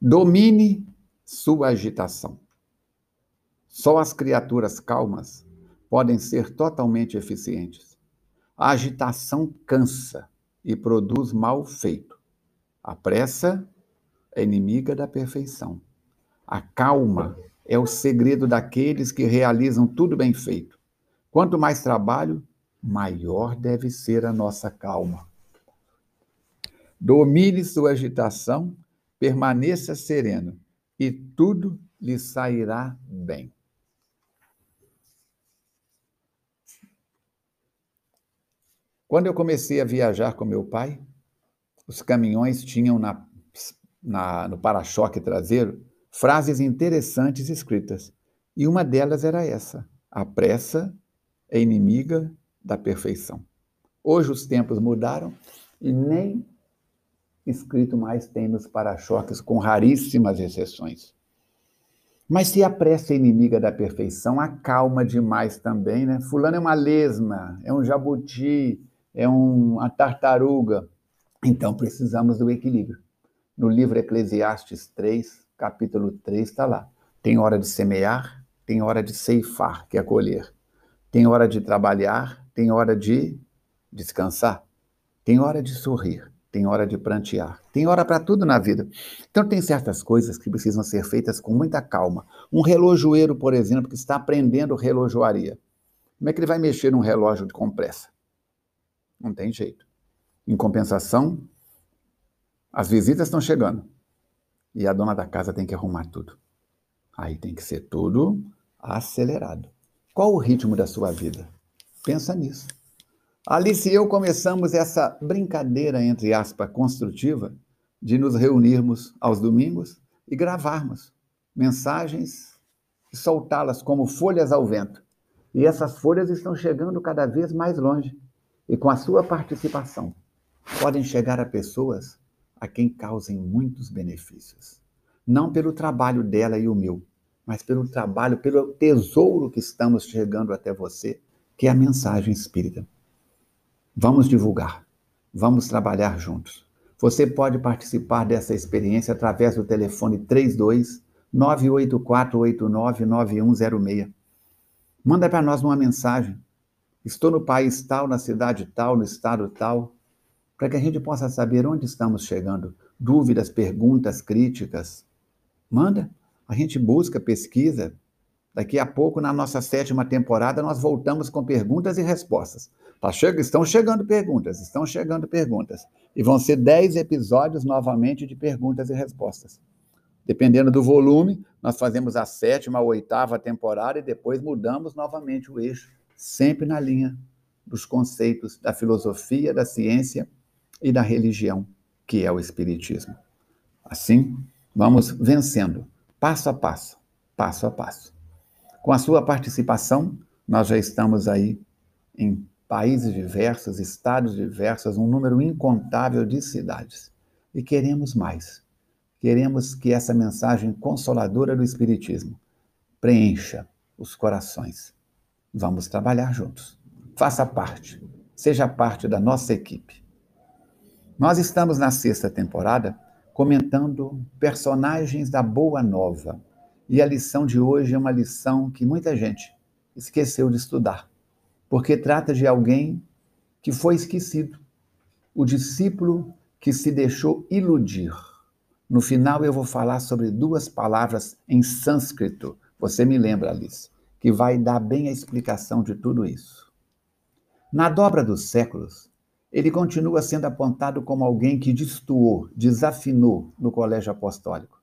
Domine sua agitação. Só as criaturas calmas podem ser totalmente eficientes. A agitação cansa e produz mal feito. A pressa é inimiga da perfeição. A calma é o segredo daqueles que realizam tudo bem feito. Quanto mais trabalho, maior deve ser a nossa calma. Domine sua agitação, permaneça sereno e tudo lhe sairá bem. Quando eu comecei a viajar com meu pai, os caminhões tinham na, na, no para-choque traseiro frases interessantes escritas. E uma delas era essa: A pressa é inimiga da perfeição. Hoje os tempos mudaram e nem escrito mais tem nos para-choques, com raríssimas exceções. Mas se a pressa é inimiga da perfeição, acalma demais também, né? Fulano é uma lesma, é um jabuti, é uma tartaruga. Então precisamos do equilíbrio. No livro Eclesiastes 3, capítulo 3, está lá. Tem hora de semear, tem hora de ceifar, que é colher. Tem hora de trabalhar, tem hora de descansar. Tem hora de sorrir, tem hora de prantear, tem hora para tudo na vida. Então, tem certas coisas que precisam ser feitas com muita calma. Um relojoeiro, por exemplo, que está aprendendo relojoaria. Como é que ele vai mexer num relógio de compressa? Não tem jeito. Em compensação, as visitas estão chegando e a dona da casa tem que arrumar tudo. Aí tem que ser tudo acelerado. Qual o ritmo da sua vida? Pensa nisso. Alice e eu começamos essa brincadeira, entre aspas, construtiva, de nos reunirmos aos domingos e gravarmos mensagens e soltá-las como folhas ao vento. E essas folhas estão chegando cada vez mais longe. E com a sua participação, podem chegar a pessoas a quem causem muitos benefícios. Não pelo trabalho dela e o meu, mas pelo trabalho, pelo tesouro que estamos chegando até você, que é a mensagem espírita. Vamos divulgar, vamos trabalhar juntos. Você pode participar dessa experiência através do telefone 32 984899106. Manda para nós uma mensagem. Estou no país tal, na cidade tal, no estado tal, para que a gente possa saber onde estamos chegando. Dúvidas, perguntas, críticas. Manda. A gente busca, pesquisa. Daqui a pouco, na nossa sétima temporada, nós voltamos com perguntas e respostas. Tá che estão chegando perguntas, estão chegando perguntas. E vão ser dez episódios novamente de perguntas e respostas. Dependendo do volume, nós fazemos a sétima, a oitava temporada e depois mudamos novamente o eixo, sempre na linha dos conceitos da filosofia, da ciência e da religião, que é o Espiritismo. Assim, vamos vencendo, passo a passo, passo a passo. Com a sua participação, nós já estamos aí em países diversos, estados diversos, um número incontável de cidades. E queremos mais. Queremos que essa mensagem consoladora do Espiritismo preencha os corações. Vamos trabalhar juntos. Faça parte, seja parte da nossa equipe. Nós estamos na sexta temporada comentando personagens da Boa Nova. E a lição de hoje é uma lição que muita gente esqueceu de estudar porque trata de alguém que foi esquecido, o discípulo que se deixou iludir. No final eu vou falar sobre duas palavras em sânscrito, você me lembra, Alice, que vai dar bem a explicação de tudo isso. Na dobra dos séculos, ele continua sendo apontado como alguém que destoou, desafinou no colégio apostólico.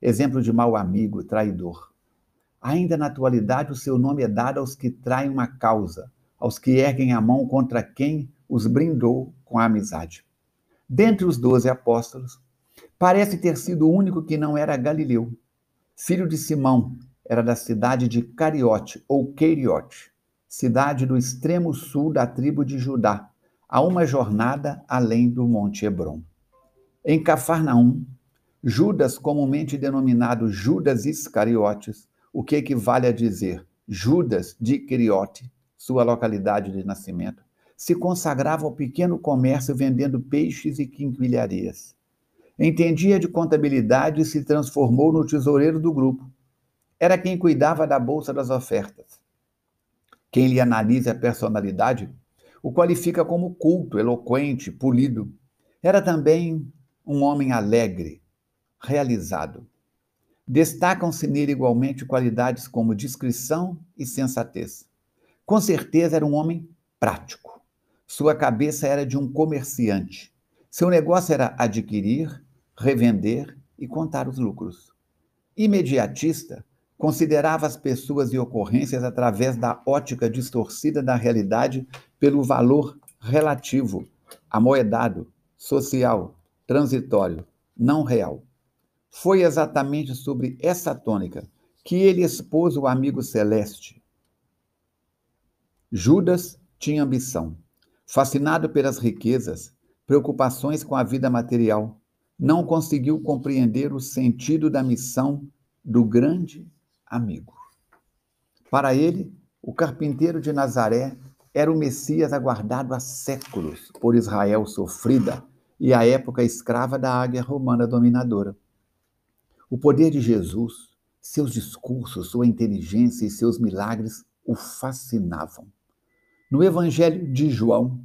Exemplo de mau amigo, traidor. Ainda na atualidade, o seu nome é dado aos que traem uma causa, aos que erguem a mão contra quem os brindou com a amizade. Dentre os doze apóstolos, parece ter sido o único que não era galileu. Filho de Simão, era da cidade de Cariote, ou Queiriote, cidade do extremo sul da tribo de Judá, a uma jornada além do Monte Hebron. Em Cafarnaum, Judas, comumente denominado Judas Iscariotes, o que equivale a dizer Judas de Queriote, sua localidade de nascimento, se consagrava ao pequeno comércio vendendo peixes e quinquilharias. Entendia de contabilidade e se transformou no tesoureiro do grupo. Era quem cuidava da bolsa das ofertas. Quem lhe analisa a personalidade o qualifica como culto, eloquente, polido. Era também um homem alegre, realizado. Destacam-se nele igualmente qualidades como discrição e sensatez. Com certeza era um homem prático. Sua cabeça era de um comerciante. Seu negócio era adquirir, revender e contar os lucros. Imediatista, considerava as pessoas e ocorrências através da ótica distorcida da realidade pelo valor relativo, amoedado, social, transitório, não real. Foi exatamente sobre essa tônica que ele expôs o amigo celeste. Judas tinha ambição. Fascinado pelas riquezas, preocupações com a vida material, não conseguiu compreender o sentido da missão do grande amigo. Para ele, o carpinteiro de Nazaré era o Messias aguardado há séculos por Israel sofrida e a época escrava da águia romana dominadora. O poder de Jesus, seus discursos, sua inteligência e seus milagres o fascinavam. No Evangelho de João,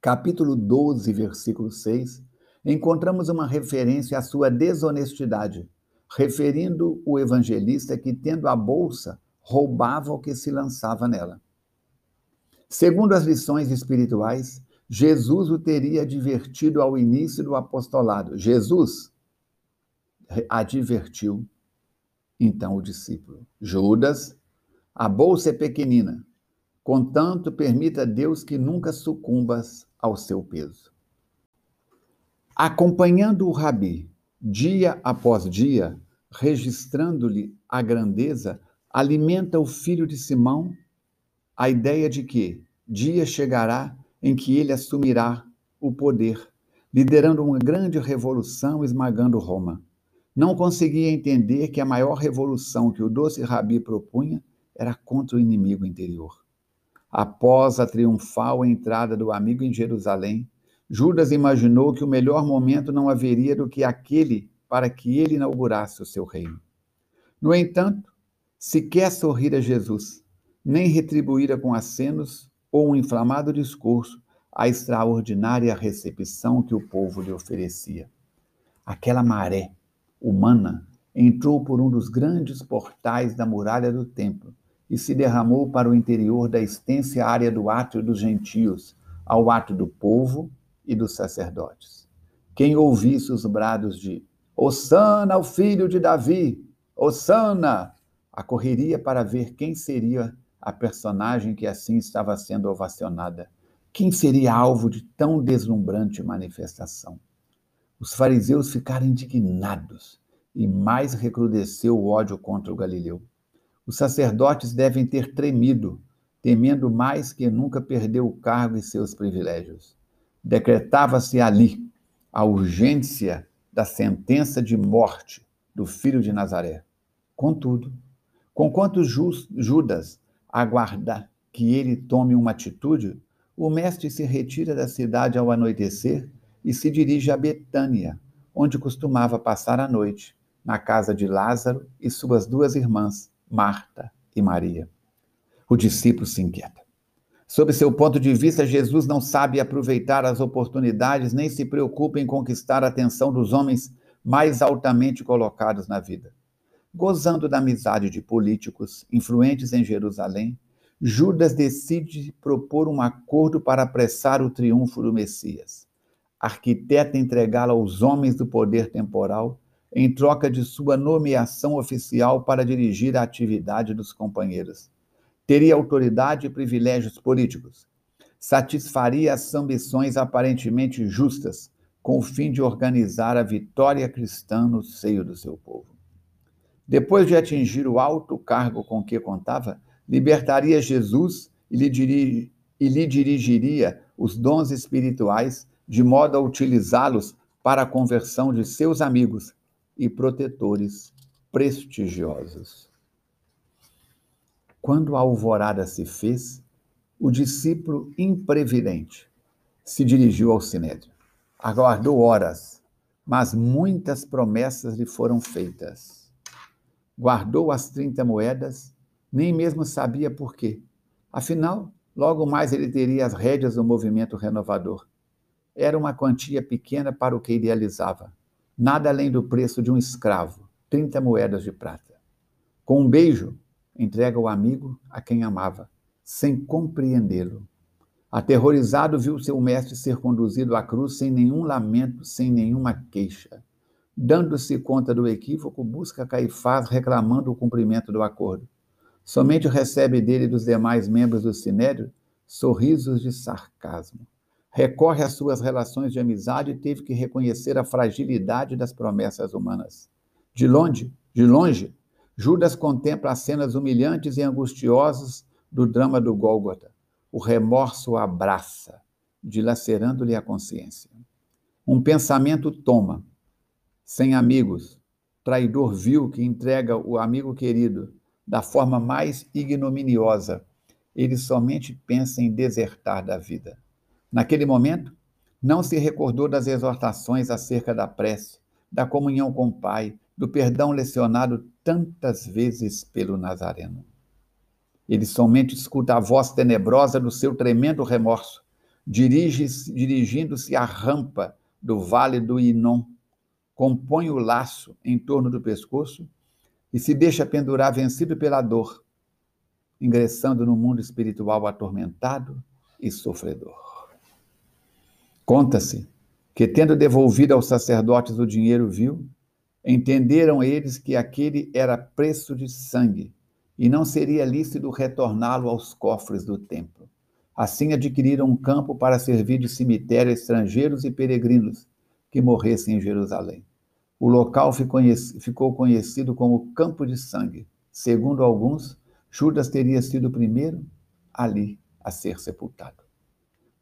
capítulo 12, versículo 6, encontramos uma referência à sua desonestidade, referindo o evangelista que, tendo a bolsa, roubava o que se lançava nela. Segundo as lições espirituais, Jesus o teria advertido ao início do apostolado. Jesus advertiu então o discípulo: Judas, a bolsa é pequenina, contanto permita Deus que nunca sucumbas ao seu peso. Acompanhando o rabi dia após dia, registrando-lhe a grandeza, alimenta o filho de Simão a ideia de que dia chegará em que ele assumirá o poder, liderando uma grande revolução esmagando Roma. Não conseguia entender que a maior revolução que o doce Rabi propunha era contra o inimigo interior. Após a triunfal entrada do amigo em Jerusalém, Judas imaginou que o melhor momento não haveria do que aquele para que ele inaugurasse o seu reino. No entanto, se quer sorrir a Jesus, nem retribuíra com acenos ou um inflamado discurso a extraordinária recepção que o povo lhe oferecia. Aquela maré humana entrou por um dos grandes portais da muralha do templo e se derramou para o interior da extensa área do átrio dos gentios, ao átrio do povo e dos sacerdotes. Quem ouvisse os brados de Osana ao filho de Davi, Osana, acorreria para ver quem seria a personagem que assim estava sendo ovacionada. Quem seria alvo de tão deslumbrante manifestação? Os fariseus ficaram indignados e mais recrudesceu o ódio contra o Galileu. Os sacerdotes devem ter tremido, temendo mais que nunca perder o cargo e seus privilégios decretava-se ali a urgência da sentença de morte do filho de Nazaré. Contudo, conquanto Judas aguarda que ele tome uma atitude, o mestre se retira da cidade ao anoitecer e se dirige a Betânia, onde costumava passar a noite, na casa de Lázaro e suas duas irmãs, Marta e Maria. O discípulo se inquieta. Sob seu ponto de vista, Jesus não sabe aproveitar as oportunidades nem se preocupa em conquistar a atenção dos homens mais altamente colocados na vida. Gozando da amizade de políticos influentes em Jerusalém, Judas decide propor um acordo para apressar o triunfo do Messias. Arquiteta entregá-lo aos homens do poder temporal em troca de sua nomeação oficial para dirigir a atividade dos companheiros teria autoridade e privilégios políticos, satisfaria as ambições aparentemente justas, com o fim de organizar a vitória cristã no seio do seu povo. Depois de atingir o alto cargo com que contava, libertaria Jesus e lhe, e lhe dirigiria os dons espirituais, de modo a utilizá-los para a conversão de seus amigos e protetores prestigiosos. Quando a alvorada se fez, o discípulo imprevidente se dirigiu ao sinédrio. Aguardou horas, mas muitas promessas lhe foram feitas. Guardou as trinta moedas, nem mesmo sabia por quê. Afinal, logo mais ele teria as rédeas do movimento renovador. Era uma quantia pequena para o que idealizava, nada além do preço de um escravo, trinta moedas de prata. Com um beijo, entrega o amigo a quem amava, sem compreendê-lo. Aterrorizado, viu seu mestre ser conduzido à cruz sem nenhum lamento, sem nenhuma queixa. Dando-se conta do equívoco, busca Caifás reclamando o cumprimento do acordo. Somente recebe dele e dos demais membros do sinédrio sorrisos de sarcasmo. Recorre às suas relações de amizade e teve que reconhecer a fragilidade das promessas humanas. De longe, de longe, Judas contempla as cenas humilhantes e angustiosas do drama do Gólgota o remorso abraça, dilacerando-lhe a consciência. Um pensamento toma, sem amigos, traidor vil que entrega o amigo querido da forma mais ignominiosa, ele somente pensa em desertar da vida. Naquele momento, não se recordou das exortações acerca da prece, da comunhão com o Pai, do perdão lecionado tantas vezes pelo Nazareno. Ele somente escuta a voz tenebrosa do seu tremendo remorso, dirigindo-se à rampa do vale do Inon, compõe o laço em torno do pescoço e se deixa pendurar vencido pela dor, ingressando no mundo espiritual atormentado e sofredor. Conta-se que, tendo devolvido aos sacerdotes o dinheiro vil, entenderam eles que aquele era preço de sangue e não seria lícito retorná-lo aos cofres do templo. Assim adquiriram um campo para servir de cemitério a estrangeiros e peregrinos que morressem em Jerusalém. O local ficou conhecido como Campo de Sangue. Segundo alguns, Judas teria sido o primeiro ali a ser sepultado.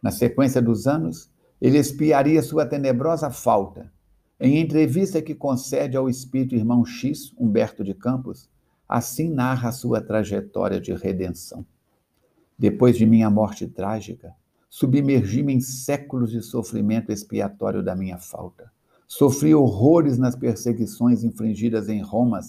Na sequência dos anos, ele espiaria sua tenebrosa falta. Em entrevista que concede ao espírito irmão X, Humberto de Campos, Assim narra sua trajetória de redenção. Depois de minha morte trágica, submergi-me em séculos de sofrimento expiatório da minha falta. Sofri horrores nas perseguições infligidas em Roma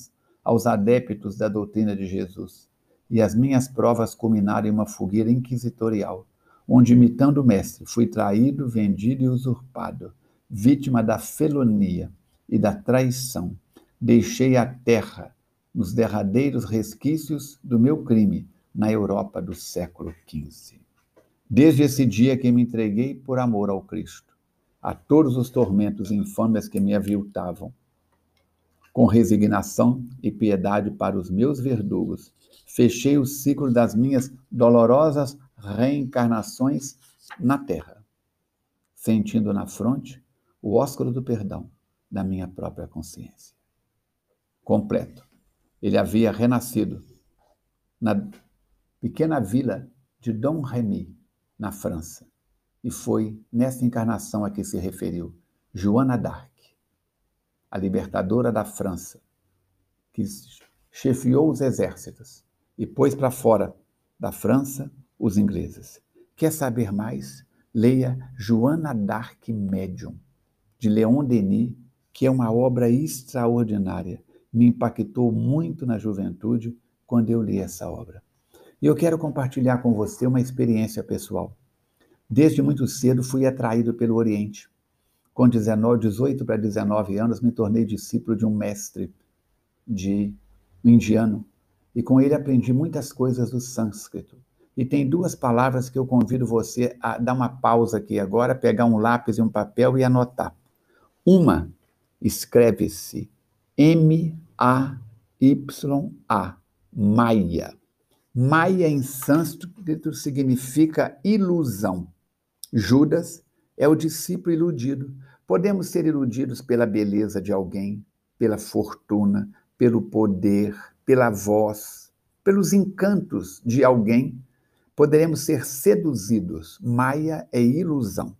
aos adeptos da doutrina de Jesus. E as minhas provas culminaram em uma fogueira inquisitorial, onde, imitando o mestre, fui traído, vendido e usurpado, vítima da felonia e da traição. Deixei a terra nos derradeiros resquícios do meu crime na Europa do século XV. Desde esse dia que me entreguei por amor ao Cristo, a todos os tormentos infames que me aviltavam, com resignação e piedade para os meus verdugos, fechei o ciclo das minhas dolorosas reencarnações na terra, sentindo na fronte o ósculo do perdão da minha própria consciência. Completo ele havia renascido na pequena vila de Dom Remy, na França. E foi nessa encarnação a que se referiu Joana d'Arc, a libertadora da França, que chefiou os exércitos e pôs para fora da França os ingleses. Quer saber mais? Leia Joana d'Arc Médium, de Leon Denis, que é uma obra extraordinária me impactou muito na juventude quando eu li essa obra. E eu quero compartilhar com você uma experiência pessoal. Desde muito cedo fui atraído pelo Oriente. Com 19, 18 para 19 anos, me tornei discípulo de um mestre de um indiano e com ele aprendi muitas coisas do sânscrito. E tem duas palavras que eu convido você a dar uma pausa aqui agora, pegar um lápis e um papel e anotar. Uma escreve-se M-A-Y-A, Maia. Maia em sânscrito significa ilusão. Judas é o discípulo iludido. Podemos ser iludidos pela beleza de alguém, pela fortuna, pelo poder, pela voz, pelos encantos de alguém. Poderemos ser seduzidos. Maia é ilusão.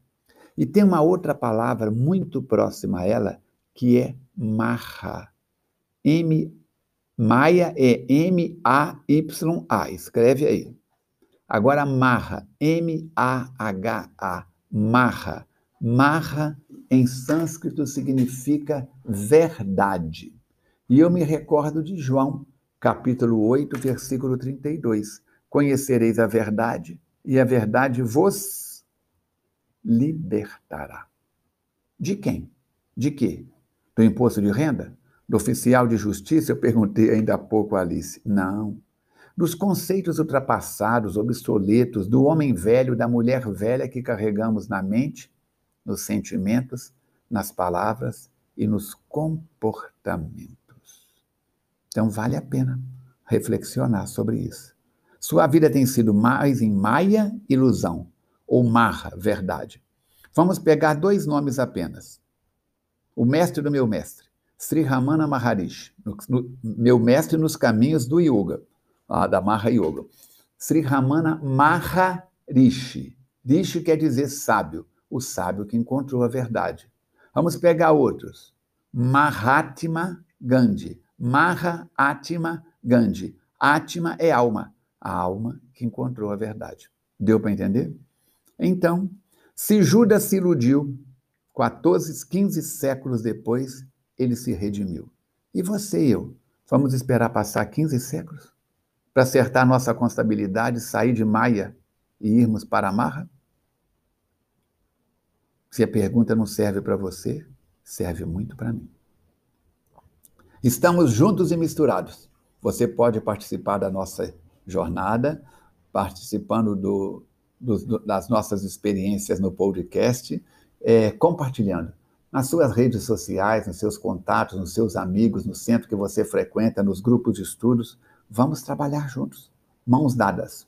E tem uma outra palavra muito próxima a ela, que é Marra. M, Maia é M-A-Y-A, escreve aí. Agora, Marra, M-A-H-A, Marra. Marra, em sânscrito, significa verdade. E eu me recordo de João, capítulo 8, versículo 32. Conhecereis a verdade, e a verdade vos libertará. De quem? De quê? Do imposto de renda? Do oficial de justiça? Eu perguntei ainda há pouco a Alice. Não. Dos conceitos ultrapassados, obsoletos, do homem velho, da mulher velha que carregamos na mente nos sentimentos, nas palavras e nos comportamentos. Então, vale a pena reflexionar sobre isso. Sua vida tem sido mais em maia, ilusão, ou marra, verdade. Vamos pegar dois nomes apenas. O mestre do meu mestre, Sri Ramana Maharishi, no, no, meu mestre nos caminhos do yoga, ah, da Maha Yoga. Sri Ramana Maharishi. Rishi quer dizer sábio o sábio que encontrou a verdade. Vamos pegar outros. Mahatma Gandhi. Mahatma Gandhi. Atma é alma. A alma que encontrou a verdade. Deu para entender? Então, se Judas se iludiu, 14, 15 séculos depois, ele se redimiu. E você e eu? Vamos esperar passar 15 séculos para acertar nossa constabilidade, sair de Maia e irmos para Marra? Se a pergunta não serve para você, serve muito para mim. Estamos juntos e misturados. Você pode participar da nossa jornada, participando do, do, das nossas experiências no podcast, é, compartilhando nas suas redes sociais, nos seus contatos, nos seus amigos, no centro que você frequenta, nos grupos de estudos. Vamos trabalhar juntos, mãos dadas,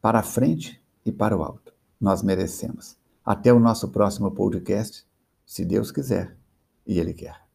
para a frente e para o alto. Nós merecemos. Até o nosso próximo podcast, se Deus quiser e Ele quer.